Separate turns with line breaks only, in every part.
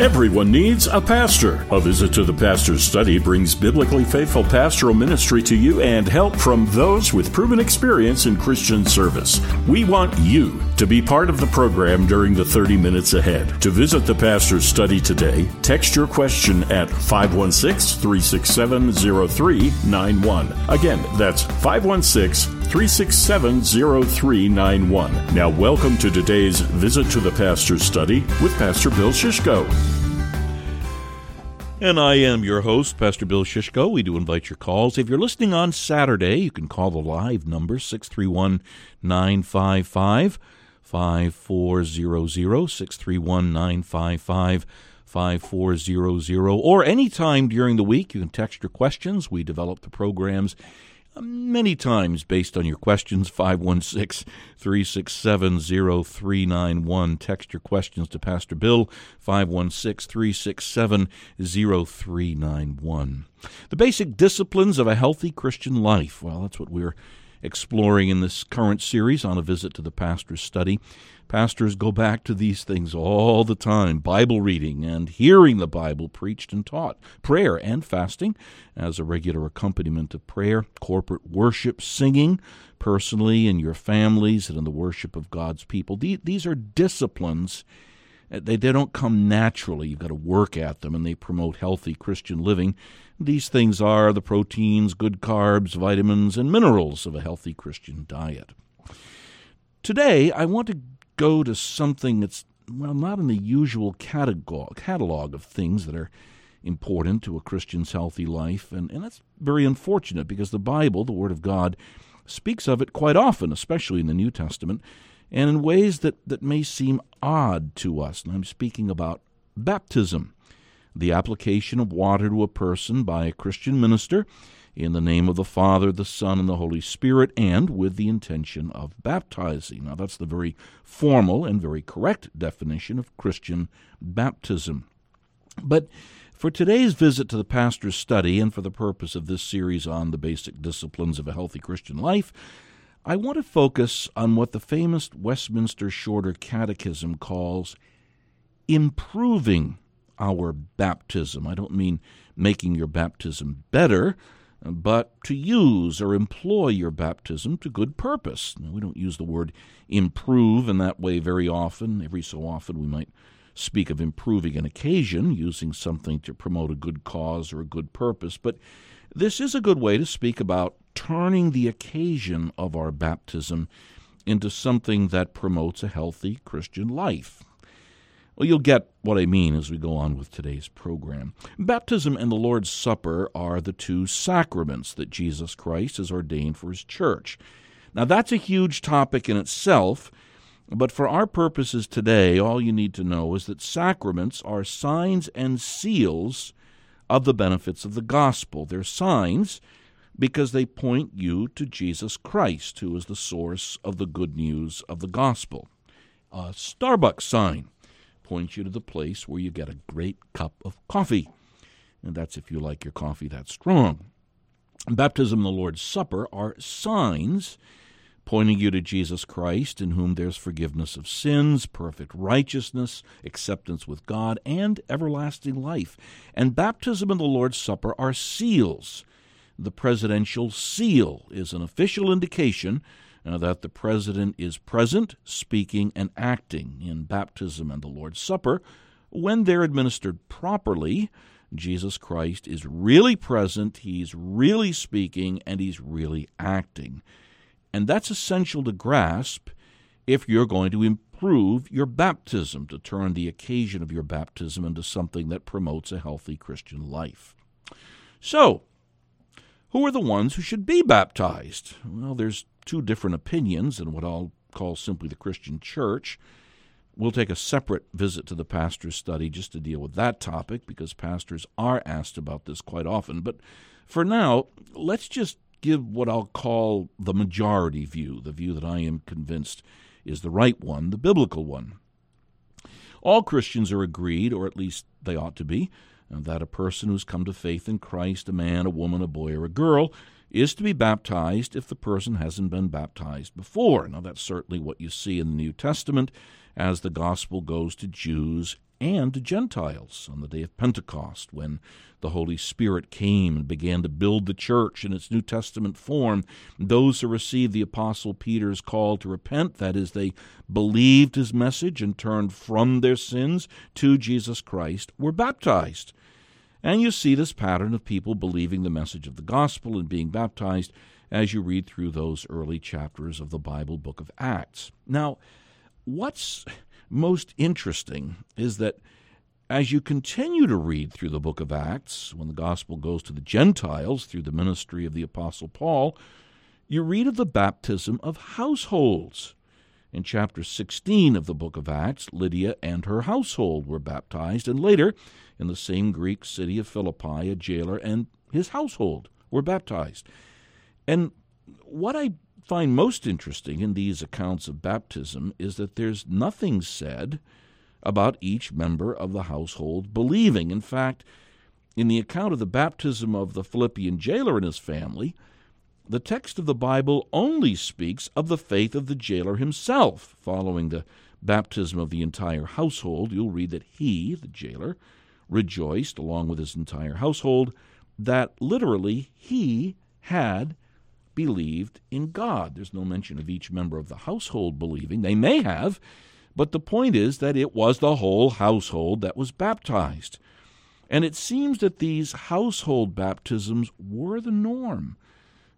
Everyone needs a pastor. A visit to the pastor's study brings biblically faithful pastoral ministry to you and help from those with proven experience in Christian service. We want you to be part of the program during the 30 minutes ahead. To visit the pastor's study today, text your question at 516 367 0391. Again, that's 516 367 0391. Now, welcome to today's visit to the pastor's study with Pastor Bill Shishko.
And I am your host, Pastor Bill Shishko. We do invite your calls. If you're listening on Saturday, you can call the live number 631 955 5400 631 955 5400 or anytime during the week you can text your questions. We develop the programs many times based on your questions 516 367 0391 text your questions to pastor bill 516 367 0391 the basic disciplines of a healthy christian life. Well that's what we're exploring in this current series on a visit to the pastor's study Pastors go back to these things all the time Bible reading and hearing the Bible preached and taught, prayer and fasting as a regular accompaniment of prayer, corporate worship, singing personally in your families and in the worship of God's people. These are disciplines. Uh, they, they don't come naturally. You've got to work at them, and they promote healthy Christian living. These things are the proteins, good carbs, vitamins, and minerals of a healthy Christian diet. Today, I want to go to something that's, well, not in the usual catalog, catalog of things that are important to a Christian's healthy life. And, and that's very unfortunate because the Bible, the Word of God, speaks of it quite often, especially in the New Testament, and in ways that, that may seem odd to us. And I'm speaking about baptism, the application of water to a person by a Christian minister in the name of the Father, the Son, and the Holy Spirit, and with the intention of baptizing. Now, that's the very formal and very correct definition of Christian baptism. But for today's visit to the pastor's study, and for the purpose of this series on the basic disciplines of a healthy Christian life, I want to focus on what the famous Westminster Shorter Catechism calls improving our baptism. I don't mean making your baptism better, but to use or employ your baptism to good purpose. Now, we don't use the word improve in that way very often. Every so often we might speak of improving an occasion, using something to promote a good cause or a good purpose. But this is a good way to speak about turning the occasion of our baptism into something that promotes a healthy Christian life. Well, you'll get what I mean as we go on with today's program. Baptism and the Lord's Supper are the two sacraments that Jesus Christ has ordained for his church. Now, that's a huge topic in itself, but for our purposes today, all you need to know is that sacraments are signs and seals of the benefits of the gospel. They're signs because they point you to Jesus Christ, who is the source of the good news of the gospel. A Starbucks sign points you to the place where you get a great cup of coffee. And that's if you like your coffee that strong. Baptism and the Lord's Supper are signs pointing you to Jesus Christ, in whom there's forgiveness of sins, perfect righteousness, acceptance with God, and everlasting life. And baptism and the Lord's Supper are seals. The presidential seal is an official indication uh, that the president is present, speaking, and acting in baptism and the Lord's Supper. When they're administered properly, Jesus Christ is really present, he's really speaking, and he's really acting. And that's essential to grasp if you're going to improve your baptism, to turn the occasion of your baptism into something that promotes a healthy Christian life. So, who are the ones who should be baptized? Well, there's two different opinions in what I'll call simply the Christian church. We'll take a separate visit to the pastor's study just to deal with that topic because pastors are asked about this quite often. But for now, let's just give what I'll call the majority view, the view that I am convinced is the right one, the biblical one. All Christians are agreed, or at least they ought to be, that a person who's come to faith in Christ, a man, a woman, a boy, or a girl, is to be baptized if the person hasn't been baptized before. Now, that's certainly what you see in the New Testament as the gospel goes to Jews and Gentiles on the day of Pentecost when the Holy Spirit came and began to build the church in its New Testament form. Those who received the Apostle Peter's call to repent, that is, they believed his message and turned from their sins to Jesus Christ, were baptized. And you see this pattern of people believing the message of the gospel and being baptized as you read through those early chapters of the Bible book of Acts. Now, what's most interesting is that as you continue to read through the book of Acts, when the gospel goes to the Gentiles through the ministry of the Apostle Paul, you read of the baptism of households. In chapter 16 of the book of Acts, Lydia and her household were baptized, and later, in the same Greek city of Philippi, a jailer and his household were baptized. And what I find most interesting in these accounts of baptism is that there's nothing said about each member of the household believing. In fact, in the account of the baptism of the Philippian jailer and his family, the text of the Bible only speaks of the faith of the jailer himself. Following the baptism of the entire household, you'll read that he, the jailer, rejoiced along with his entire household that literally he had believed in God. There's no mention of each member of the household believing. They may have, but the point is that it was the whole household that was baptized. And it seems that these household baptisms were the norm.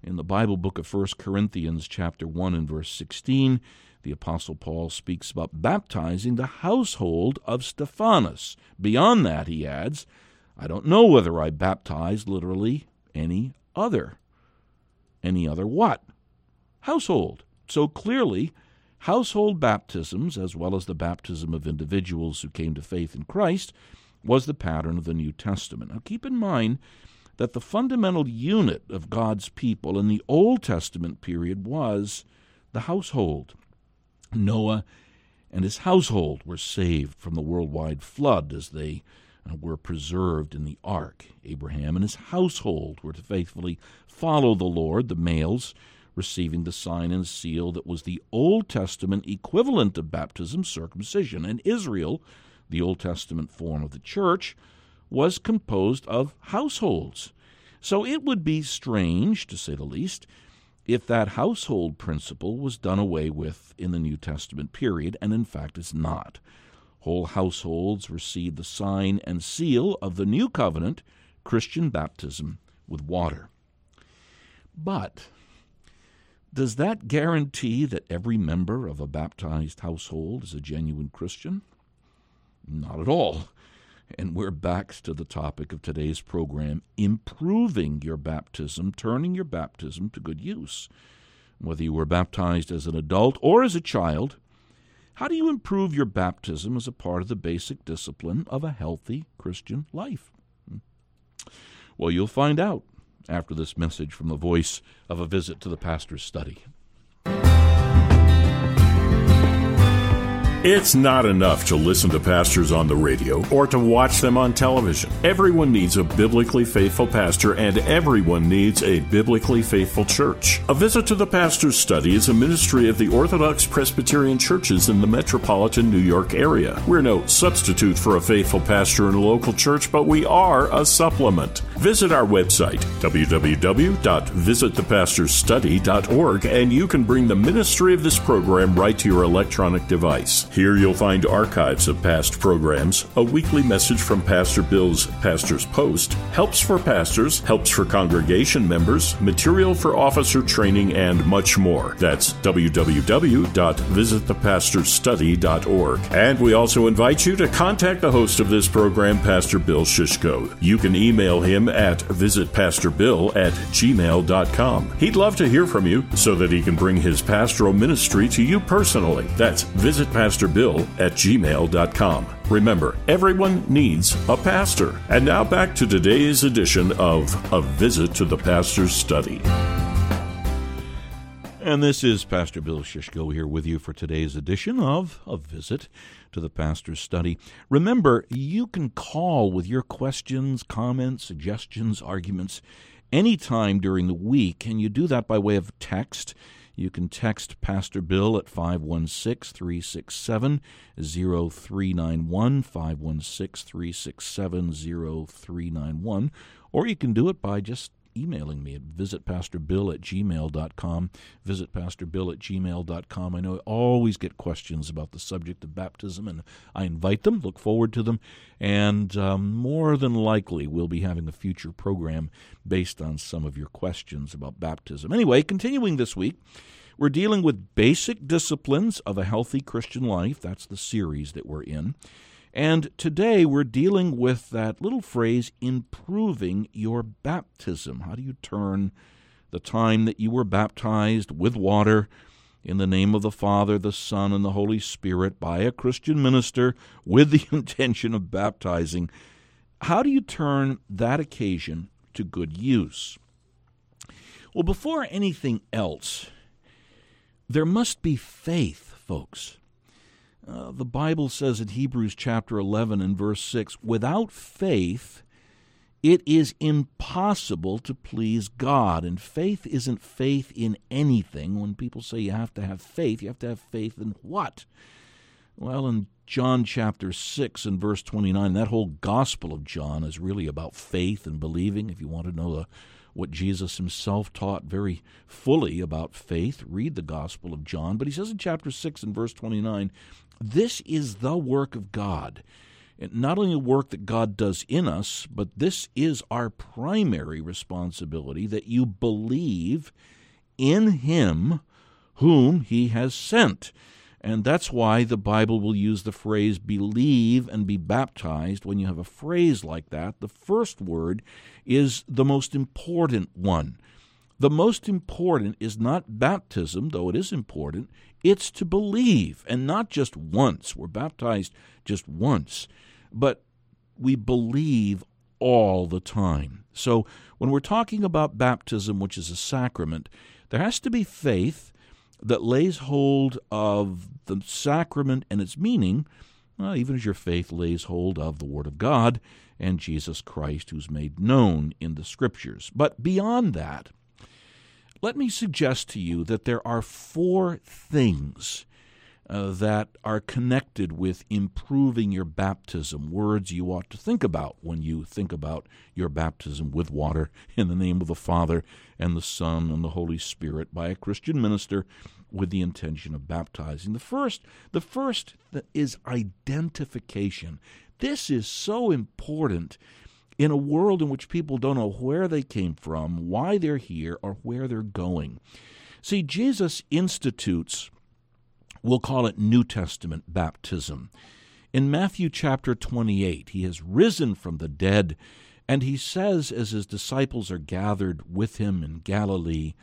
In the Bible book of 1 Corinthians chapter 1 and verse 16, the apostle Paul speaks about baptizing the household of Stephanas. Beyond that, he adds, I don't know whether I baptized literally any other. Any other what? Household. So clearly, Household baptisms, as well as the baptism of individuals who came to faith in Christ, was the pattern of the New Testament. Now keep in mind that the fundamental unit of God's people in the Old Testament period was the household. Noah and his household were saved from the worldwide flood as they were preserved in the ark. Abraham and his household were to faithfully follow the Lord, the males receiving the sign and seal that was the Old Testament equivalent of baptism, circumcision. And Israel, the Old Testament form of the church, was composed of households. So it would be strange, to say the least, if that household principle was done away with in the New Testament period, and in fact it's not. Whole households receive the sign and seal of the new covenant, Christian baptism with water. But does that guarantee that every member of a baptized household is a genuine Christian? Not at all. And we're back to the topic of today's program improving your baptism, turning your baptism to good use. Whether you were baptized as an adult or as a child, how do you improve your baptism as a part of the basic discipline of a healthy Christian life? Hmm. Well, you'll find out after this message from the voice of a visit to the pastor's study.
It's not enough to listen to pastors on the radio or to watch them on television. Everyone needs a biblically faithful pastor and everyone needs a biblically faithful church. A visit to the pastor's study is a ministry of the Orthodox Presbyterian churches in the metropolitan New York area. We're no substitute for a faithful pastor in a local church, but we are a supplement. Visit our website, www.visitthepastorsstudy.org, and you can bring the ministry of this program right to your electronic device. Here you'll find archives of past programs, a weekly message from Pastor Bill's Pastor's Post, helps for pastors, helps for congregation members, material for officer training, and much more. That's www.visitthepastorsstudy.org. And we also invite you to contact the host of this program, Pastor Bill Shishko. You can email him at visitpastorbill at gmail.com. He'd love to hear from you so that he can bring his pastoral ministry to you personally. That's Visit pastorbill at gmail.com. Remember, everyone needs a pastor. And now back to today's edition of A Visit to the Pastor's Study.
And this is Pastor Bill Shishko here with you for today's edition of A Visit to the Pastor's Study. Remember, you can call with your questions, comments, suggestions, arguments anytime during the week, and you do that by way of text You can text Pastor Bill at 516 367 0391, 516 367 0391, or you can do it by just emailing me at visitpastorbill at gmail.com. Visitpastorbill at gmail.com. I know I always get questions about the subject of baptism, and I invite them, look forward to them, and um, more than likely we'll be having a future program based on some of your questions about baptism. Anyway, continuing this week, we're dealing with basic disciplines of a healthy Christian life. That's the series that we're in. And today we're dealing with that little phrase, improving your baptism. How do you turn the time that you were baptized with water in the name of the Father, the Son, and the Holy Spirit by a Christian minister with the intention of baptizing? How do you turn that occasion to good use? Well, before anything else, there must be faith, folks. Uh, the Bible says in Hebrews chapter 11 and verse 6 without faith, it is impossible to please God. And faith isn't faith in anything. When people say you have to have faith, you have to have faith in what? Well, in John chapter 6 and verse 29, that whole gospel of John is really about faith and believing. If you want to know the, what Jesus himself taught very fully about faith, read the gospel of John. But he says in chapter 6 and verse 29, this is the work of God. Not only the work that God does in us, but this is our primary responsibility that you believe in Him whom He has sent. And that's why the Bible will use the phrase believe and be baptized. When you have a phrase like that, the first word is the most important one. The most important is not baptism, though it is important, it's to believe, and not just once. We're baptized just once, but we believe all the time. So when we're talking about baptism, which is a sacrament, there has to be faith that lays hold of the sacrament and its meaning, well, even as your faith lays hold of the Word of God and Jesus Christ, who's made known in the Scriptures. But beyond that, let me suggest to you that there are four things uh, that are connected with improving your baptism, words you ought to think about when you think about your baptism with water in the name of the Father and the Son and the Holy Spirit by a Christian minister with the intention of baptizing. The first, the first is identification. This is so important in a world in which people don't know where they came from, why they're here, or where they're going. See, Jesus institutes, we'll call it New Testament baptism. In Matthew chapter 28, he has risen from the dead, and he says, as his disciples are gathered with him in Galilee,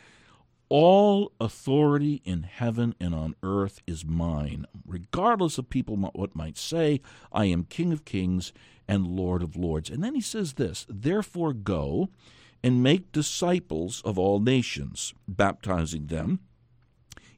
all authority in heaven and on earth is mine. Regardless of people what might say, I am King of kings and Lord of lords. And then he says this Therefore go and make disciples of all nations, baptizing them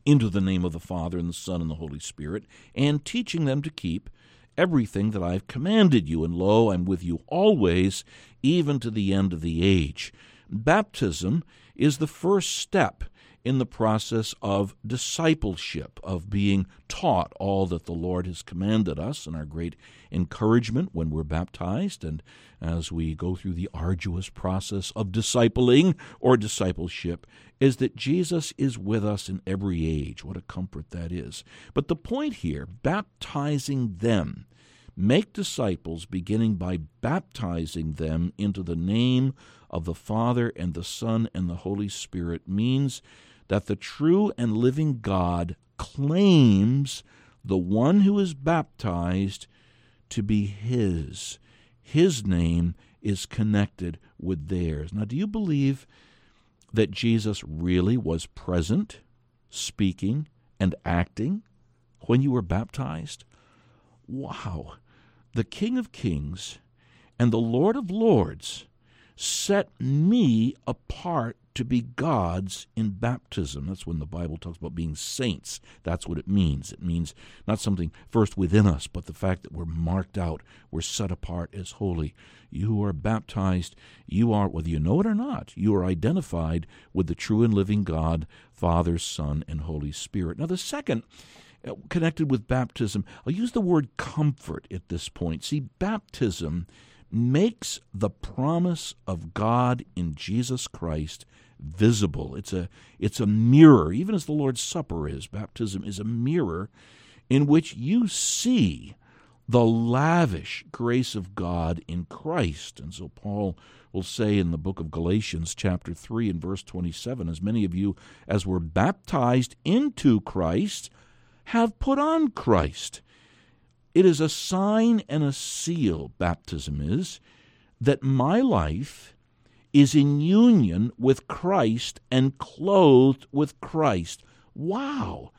into the name of the Father and the Son and the Holy Spirit, and teaching them to keep everything that I have commanded you. And lo, I'm with you always, even to the end of the age. Baptism is the first step in the process of discipleship, of being taught all that the Lord has commanded us, and our great encouragement when we're baptized and as we go through the arduous process of discipling or discipleship is that Jesus is with us in every age. What a comfort that is. But the point here, baptizing them, make disciples beginning by baptizing them into the name of the Father and the Son and the Holy Spirit means that the true and living God claims the one who is baptized to be his. His name is connected with theirs. Now, do you believe that Jesus really was present, speaking, and acting when you were baptized? Wow. The King of Kings and the Lord of Lords set me apart to be God's in baptism. That's when the Bible talks about being saints. That's what it means. It means not something first within us, but the fact that we're marked out, we're set apart as holy. You are baptized, you are, whether you know it or not, you are identified with the true and living God, Father, Son, and Holy Spirit. Now, the second uh, connected with baptism, I'll use the word comfort at this point. See, baptism makes the promise of God in Jesus Christ visible. It's a it's a mirror, even as the Lord's Supper is. Baptism is a mirror in which you see the lavish grace of God in Christ. And so Paul will say in the book of Galatians chapter 3 and verse 27, as many of you as were baptized into Christ have put on Christ. It is a sign and a seal, baptism is, that my life is in union with Christ and clothed with Christ. Wow!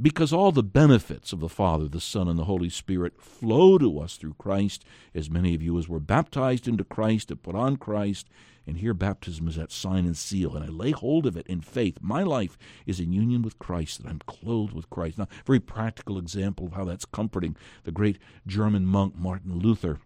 Because all the benefits of the Father, the Son, and the Holy Spirit flow to us through Christ, as many of you as were baptized into Christ have put on Christ, and here baptism is that sign and seal, and I lay hold of it in faith. My life is in union with Christ, that I'm clothed with Christ. Now, very practical example of how that's comforting. The great German monk Martin Luther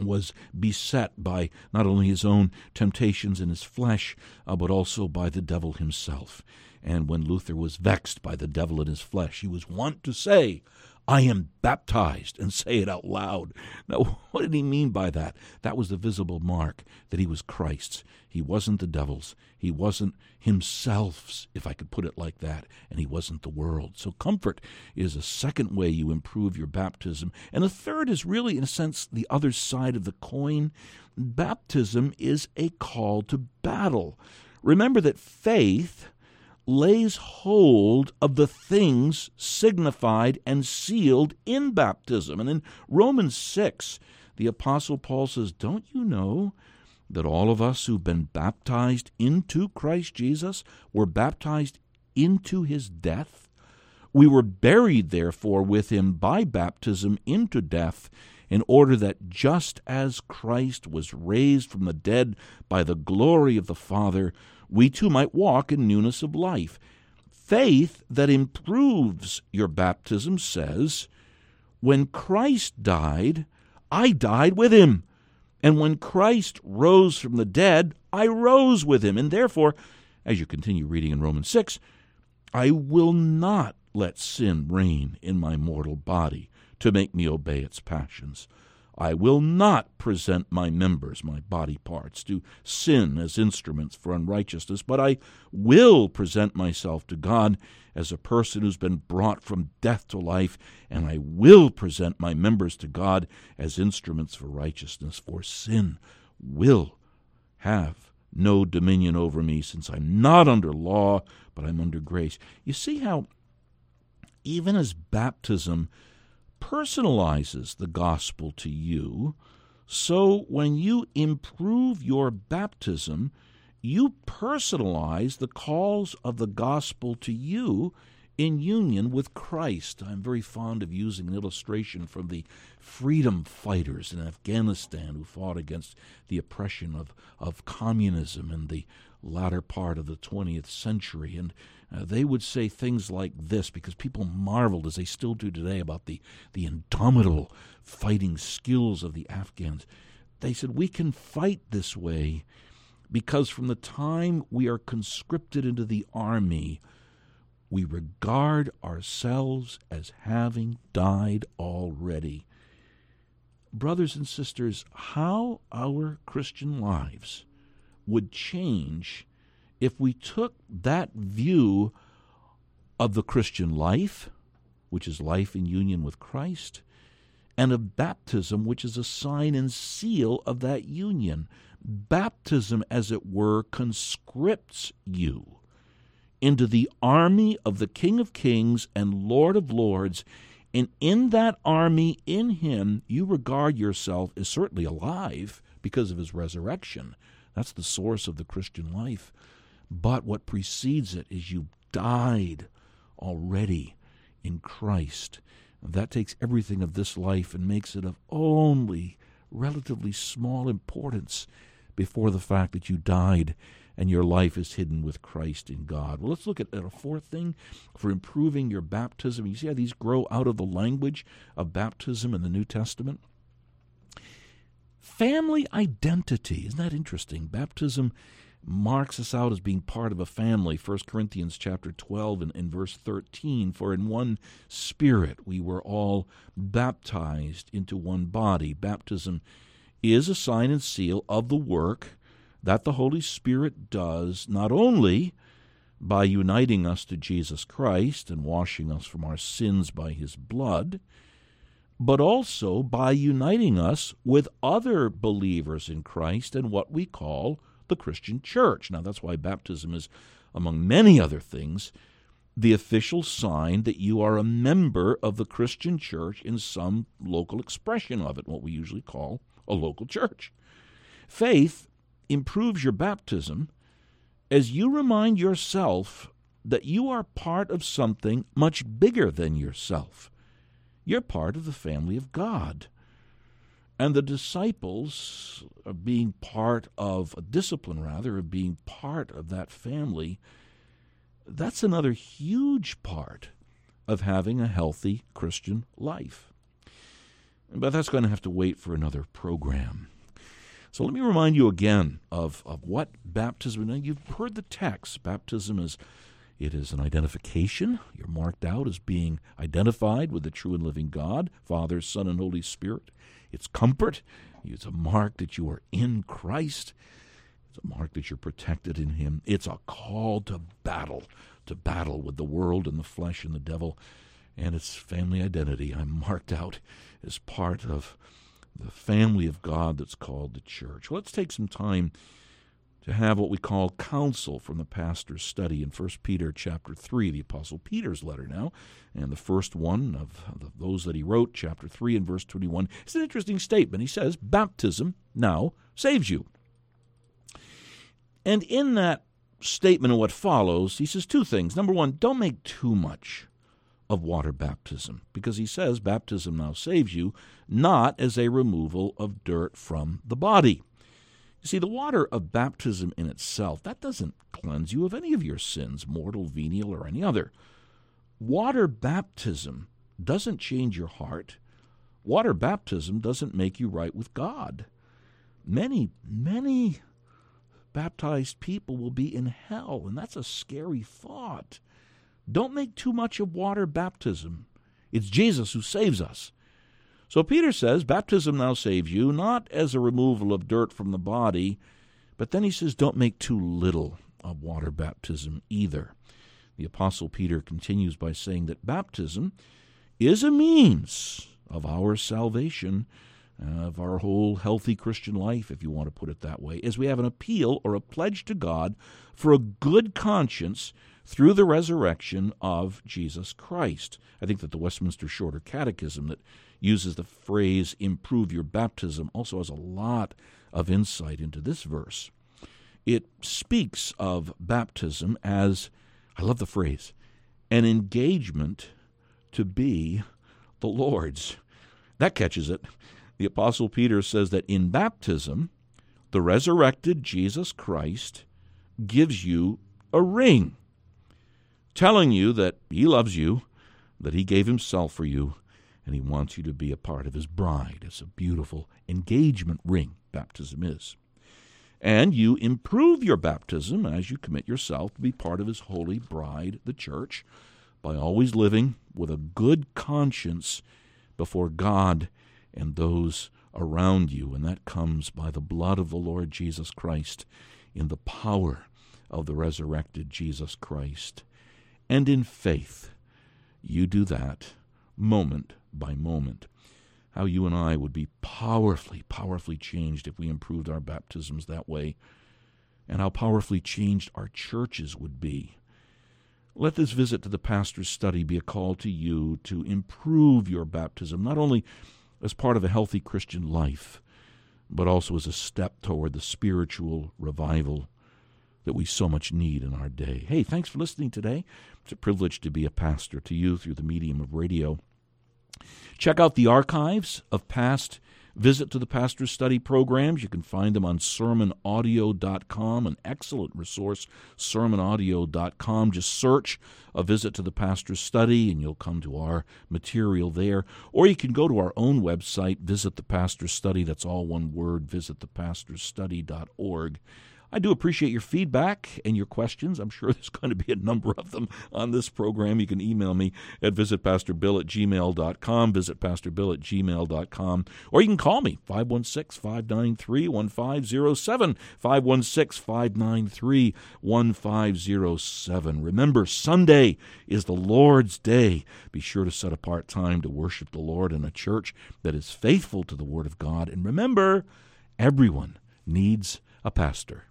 was beset by not only his own temptations in his flesh, uh, but also by the devil himself. And when Luther was vexed by the devil in his flesh, he was wont to say, I am baptized, and say it out loud. Now, what did he mean by that? That was the visible mark that he was Christ's. He wasn't the devil's. He wasn't himself's, if I could put it like that, and he wasn't the world. So, comfort is a second way you improve your baptism. And the third is really, in a sense, the other side of the coin. Baptism is a call to battle. Remember that faith lays hold of the things signified and sealed in baptism. And in Romans 6, the Apostle Paul says, Don't you know that all of us who've been baptized into Christ Jesus were baptized into his death? We were buried, therefore, with him by baptism into death, in order that just as Christ was raised from the dead by the glory of the Father, we too might walk in newness of life. Faith that improves your baptism says, When Christ died, I died with him. And when Christ rose from the dead, I rose with him. And therefore, as you continue reading in Romans 6, I will not let sin reign in my mortal body to make me obey its passions. I will not present my members, my body parts, to sin as instruments for unrighteousness, but I will present myself to God as a person who's been brought from death to life, and I will present my members to God as instruments for righteousness, for sin will have no dominion over me, since I'm not under law, but I'm under grace. You see how, even as baptism personalizes the gospel to you. So when you improve your baptism, you personalize the calls of the gospel to you in union with Christ. I'm very fond of using an illustration from the freedom fighters in Afghanistan who fought against the oppression of, of communism in the latter part of the 20th century. And uh, they would say things like this because people marveled, as they still do today, about the, the indomitable fighting skills of the Afghans. They said, We can fight this way because from the time we are conscripted into the army, we regard ourselves as having died already. Brothers and sisters, how our Christian lives would change if we took that view of the Christian life, which is life in union with Christ, and of baptism, which is a sign and seal of that union. Baptism, as it were, conscripts you into the army of the King of Kings and Lord of Lords. And in that army, in Him, you regard yourself as certainly alive because of His resurrection. That's the source of the Christian life. But what precedes it is you died already in Christ. That takes everything of this life and makes it of only relatively small importance before the fact that you died and your life is hidden with Christ in God. Well, let's look at, at a fourth thing for improving your baptism. You see how these grow out of the language of baptism in the New Testament? Family identity. Isn't that interesting? Baptism marks us out as being part of a family. 1 Corinthians chapter 12 and, and verse 13, for in one spirit we were all baptized into one body. Baptism is a sign and seal of the work that the Holy Spirit does not only by uniting us to Jesus Christ and washing us from our sins by his blood, but also by uniting us with other believers in Christ and what we call the Christian church. Now, that's why baptism is, among many other things, the official sign that you are a member of the Christian church in some local expression of it, what we usually call a local church. Faith improves your baptism as you remind yourself that you are part of something much bigger than yourself. You're part of the family of God. And the disciples, of being part of a discipline, rather, of being part of that family, that's another huge part of having a healthy Christian life. But that's going to have to wait for another program. So let me remind you again of, of what baptism is. You've heard the text. Baptism is it is an identification. You're marked out as being identified with the true and living God, Father, Son, and Holy Spirit. It's comfort. It's a mark that you are in Christ. It's a mark that you're protected in Him. It's a call to battle, to battle with the world and the flesh and the devil. And it's family identity. I'm marked out as part of the family of God that's called the church. Let's take some time to have what we call counsel from the pastor's study in 1 Peter chapter 3, the apostle Peter's letter now, and the first one of those that he wrote, chapter 3 and verse 21. It's an interesting statement. He says, "Baptism now saves you." And in that statement and what follows, he says two things. Number 1, don't make too much of water baptism because he says baptism now saves you not as a removal of dirt from the body. You see, the water of baptism in itself, that doesn't cleanse you of any of your sins, mortal, venial, or any other. Water baptism doesn't change your heart. Water baptism doesn't make you right with God. Many, many baptized people will be in hell, and that's a scary thought. Don't make too much of water baptism. It's Jesus who saves us. So Peter says, Baptism now saves you, not as a removal of dirt from the body, but then he says, don't make too little of water baptism either. The Apostle Peter continues by saying that baptism is a means of our salvation, of our whole healthy Christian life, if you want to put it that way, as we have an appeal or a pledge to God for a good conscience through the resurrection of Jesus Christ. I think that the Westminster Shorter Catechism that uses the phrase improve your baptism also has a lot of insight into this verse. It speaks of baptism as, I love the phrase, an engagement to be the Lord's. That catches it. The Apostle Peter says that in baptism, the resurrected Jesus Christ gives you a ring telling you that He loves you, that He gave Himself for you, and He wants you to be a part of His bride. It's a beautiful engagement ring, baptism is. And you improve your baptism as you commit yourself to be part of His holy bride, the church, by always living with a good conscience before God and those around you. And that comes by the blood of the Lord Jesus Christ in the power of the resurrected Jesus Christ and in faith. You do that moment by moment. How you and I would be powerfully, powerfully changed if we improved our baptisms that way, and how powerfully changed our churches would be. Let this visit to the pastor's study be a call to you to improve your baptism, not only as part of a healthy Christian life, but also as a step toward the spiritual revival that we so much need in our day. Hey, thanks for listening today. It's a privilege to be a pastor to you through the medium of radio. Check out the archives of past Visit to the Pastor's Study programs. You can find them on sermonaudio.com, an excellent resource, sermonaudio.com. Just search a visit to the Pastor's Study and you'll come to our material there. Or you can go to our own website, Visit the Pastor's Study. That's all one word, visitthepastorsstudy.org. I do appreciate your feedback and your questions. I'm sure there's going to be a number of them on this program. You can email me at visitpastorbill at gmail.com, visitpastorbill at gmail.com, or you can call me, 516 593 1507, 516 593 1507. Remember, Sunday is the Lord's Day. Be sure to set apart time to worship the Lord in a church that is faithful to the Word of God. And remember, everyone needs a pastor.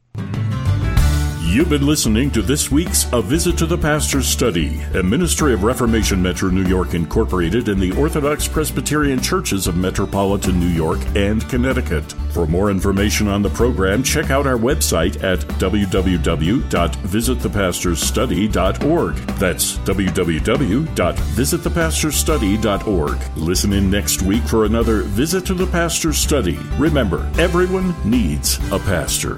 You've been listening to this week's A Visit to the Pastor's Study, a ministry of Reformation Metro New York Incorporated in the Orthodox Presbyterian Churches of Metropolitan New York and Connecticut. For more information on the program, check out our website at www.visitthepastorsstudy.org. That's www.visitthepastorsstudy.org. Listen in next week for another Visit to the Pastor's Study. Remember, everyone needs a pastor.